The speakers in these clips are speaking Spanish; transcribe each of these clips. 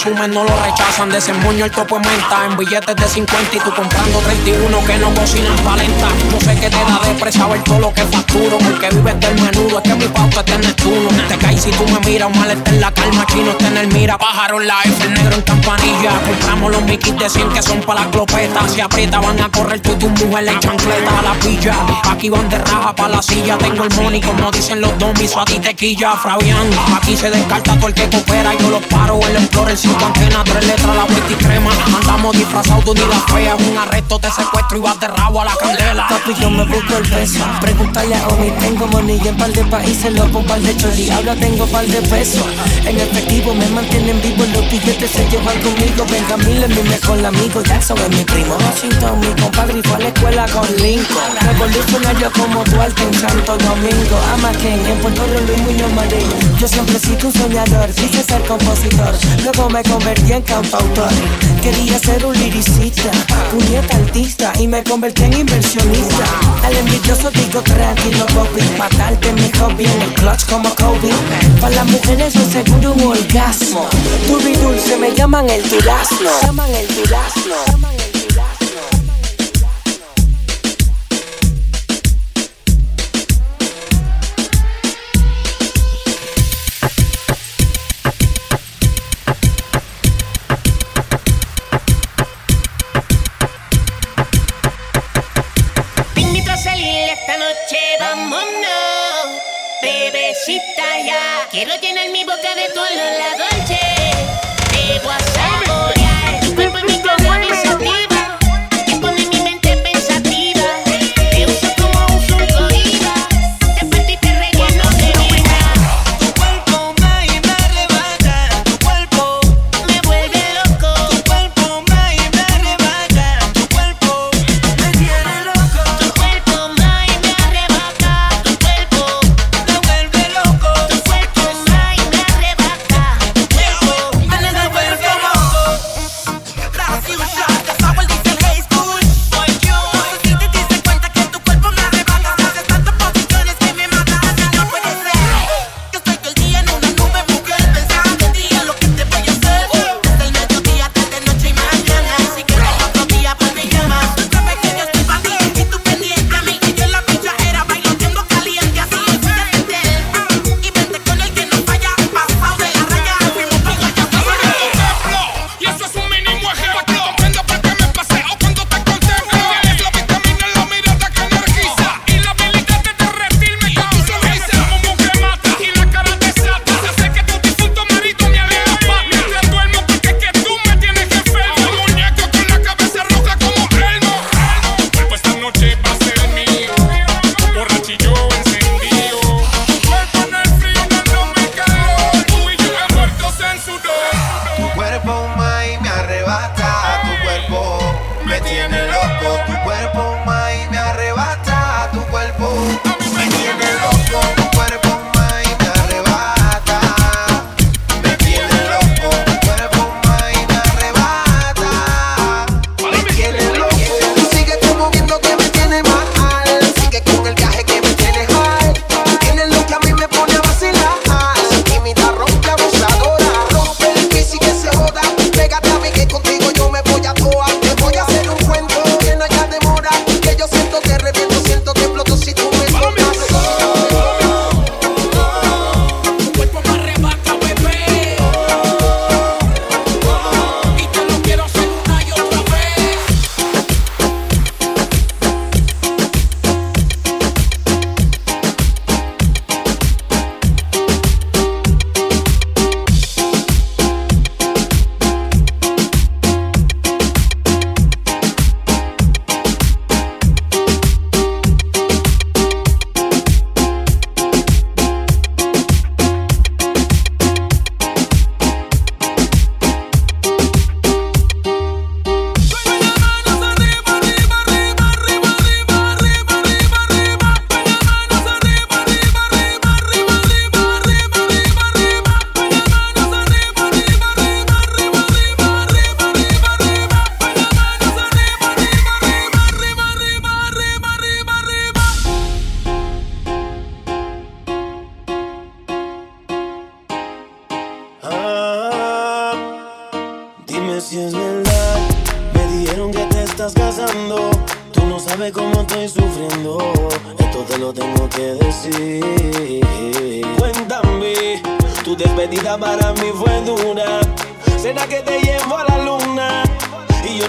consumen no lo rechazan. Desemboño el topo en menta en billetes de 50 y tú comprando 31 que no cocinan palenta. No sé qué te da de saber todo lo que facturo. Porque vives del menudo, es que mi pauta tiene tú Te caes si tú me miras, mal está en la calma, chino está en el mira. Pájaro en la F, el negro en campanilla. Compramos los miquis de 100 que son para las clopetas. Si aprieta van a correr tú y tu mujer en chancleta a la pilla. Aquí van de raja para la silla. Tengo el money como dicen los domis, a ti tequilla, Fabián. Aquí se descarta todo el que coopera. Yo los paro, el Explorer cinco antenas, tres letras, la vuelta y crema. Andamos disfrazados de la fea. Un arresto, te secuestro y vas de rabo a la candela. Papi, yo me busco el peso. Pregúntale a Omi, tengo money en par de países, loco, par de chori. Ahora tengo par de pesos. En efectivo me mantienen vivo, los billetes se llevan conmigo. Venga, mil es mi mejor amigo, Jackson es mi primo. Washington, mi compadre, y fue a la escuela con Lincoln. Revolucionario como Duarte en Santo Domingo. Ama Ken, en Puerto Rico, Luis Muñoz Marín. Yo siempre he sido un soñador, quise ser compositor. Luego me convertí en cantautor. Quería ser un liricista, puñeta artista y me convertí en inversionista. Al envidioso digo tranquilo, Bobby. Matarte mi hobby en el clutch como Kobe. Para las mujeres yo seguro un orgasmo. Dulce me llaman el durazno. Llaman el durazno.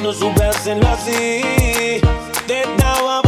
Es que yo sin ti y tú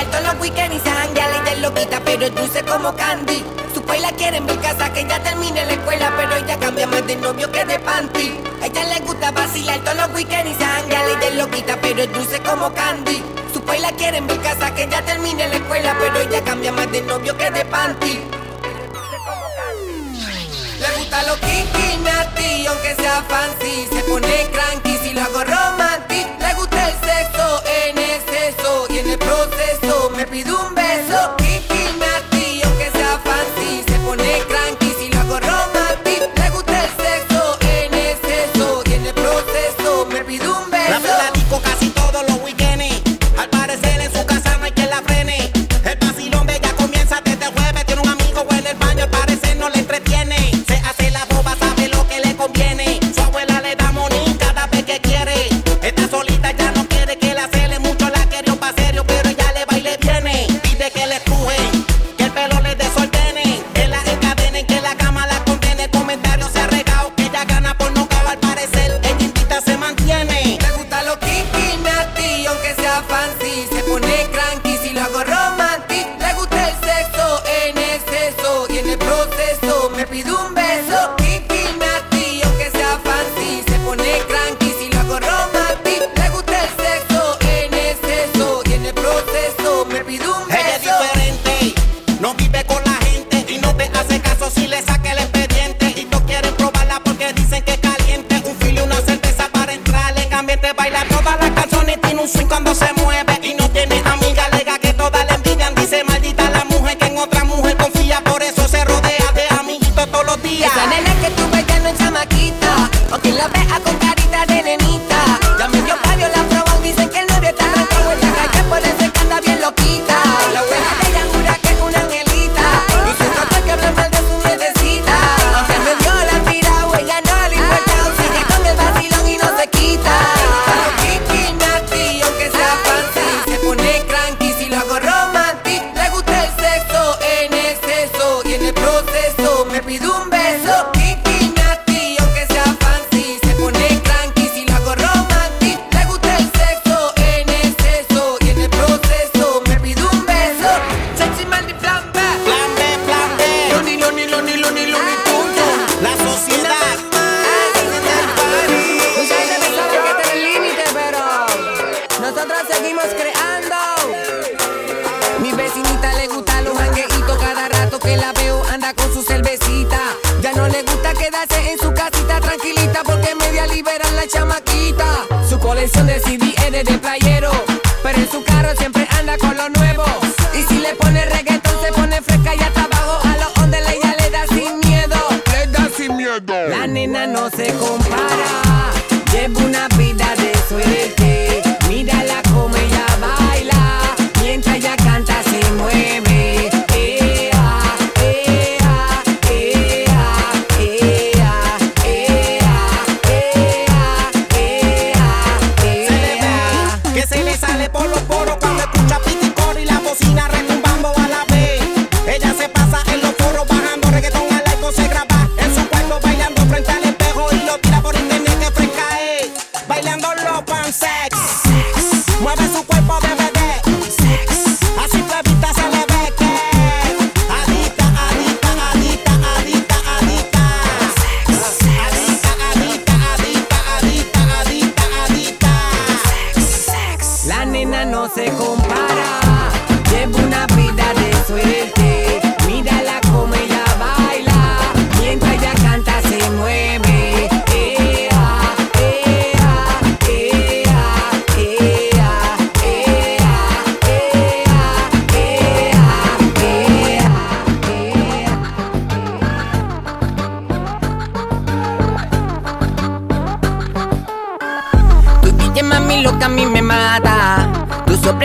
vacilar todos los weekends y se janguea y lo loquita, pero es dulce como candy. Su país la quiere en mi casa, que ya termine la escuela, pero ella cambia más de novio que de panty. Ella le gusta vacilar todos los weekends y se janguea y lo loquita, pero es dulce como candy. Su país la quiere en mi casa, que ya termine la escuela, pero ella cambia más de novio que de panty. Le gusta lo kinky, nasty, aunque sea fancy. Se pone cranky si lo hago romantic. Le gusta el sexo en exceso y en el proceso me pide un beso. se como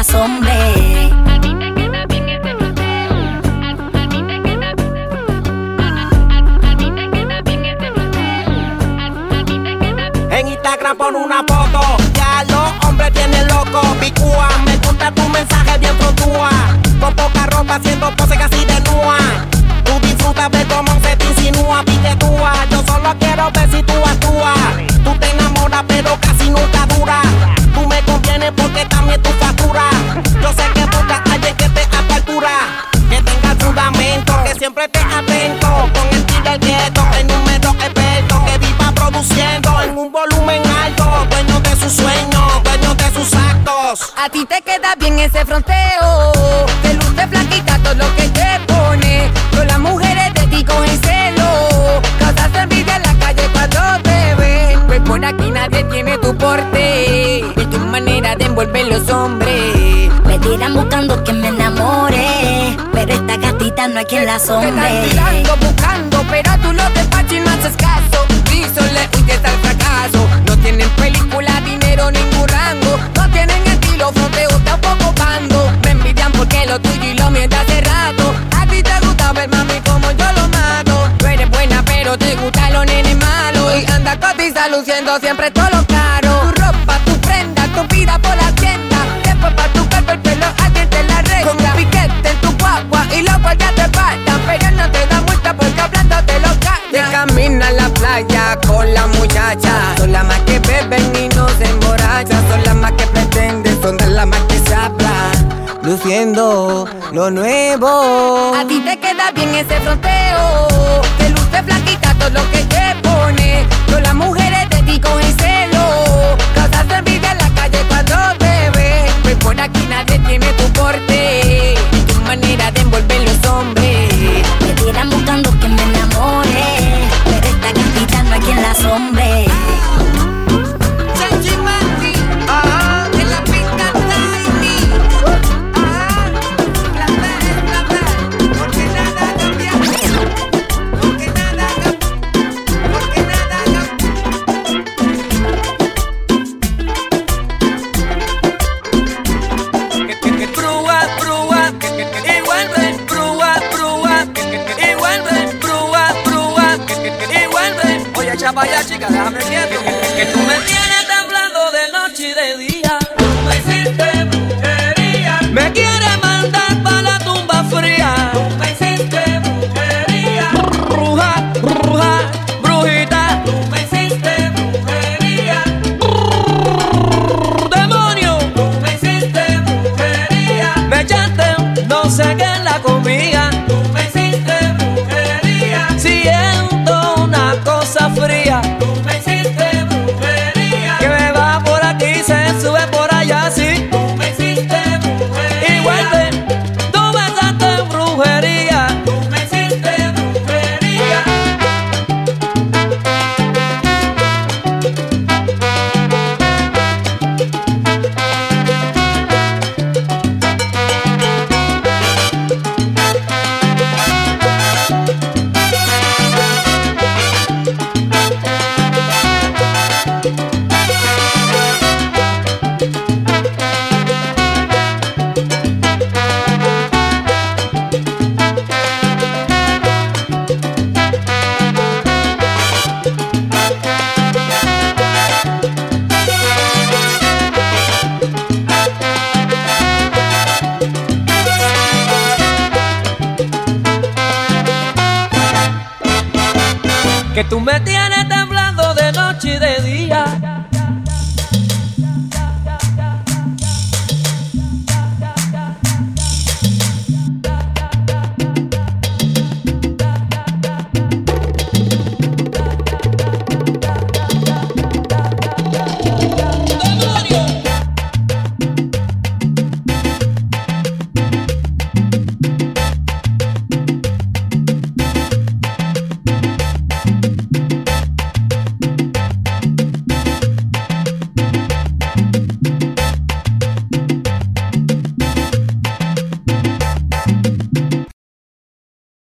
quedas, hombre. En Instagram pon una chiquita no hay quien la asome. Me están buscando, pero tú no te paches y no haces caso. Y solo huyes al fracaso. No tienen película, dinero, ningún rango. No tienen estilo, fronteo, tampoco bando. Me envidian porque lo tuyo y lo mío está hace rato. A ti te gusta ver, mami, como yo lo mato. Tú eres buena, pero te gustan los nenes malos. Y anda cotiza luciendo siempre todo lo lo nuevo. A ti te queda bien ese fronteo. Te luce flaquita todo lo que te pone. Yo las mujeres te digo en serio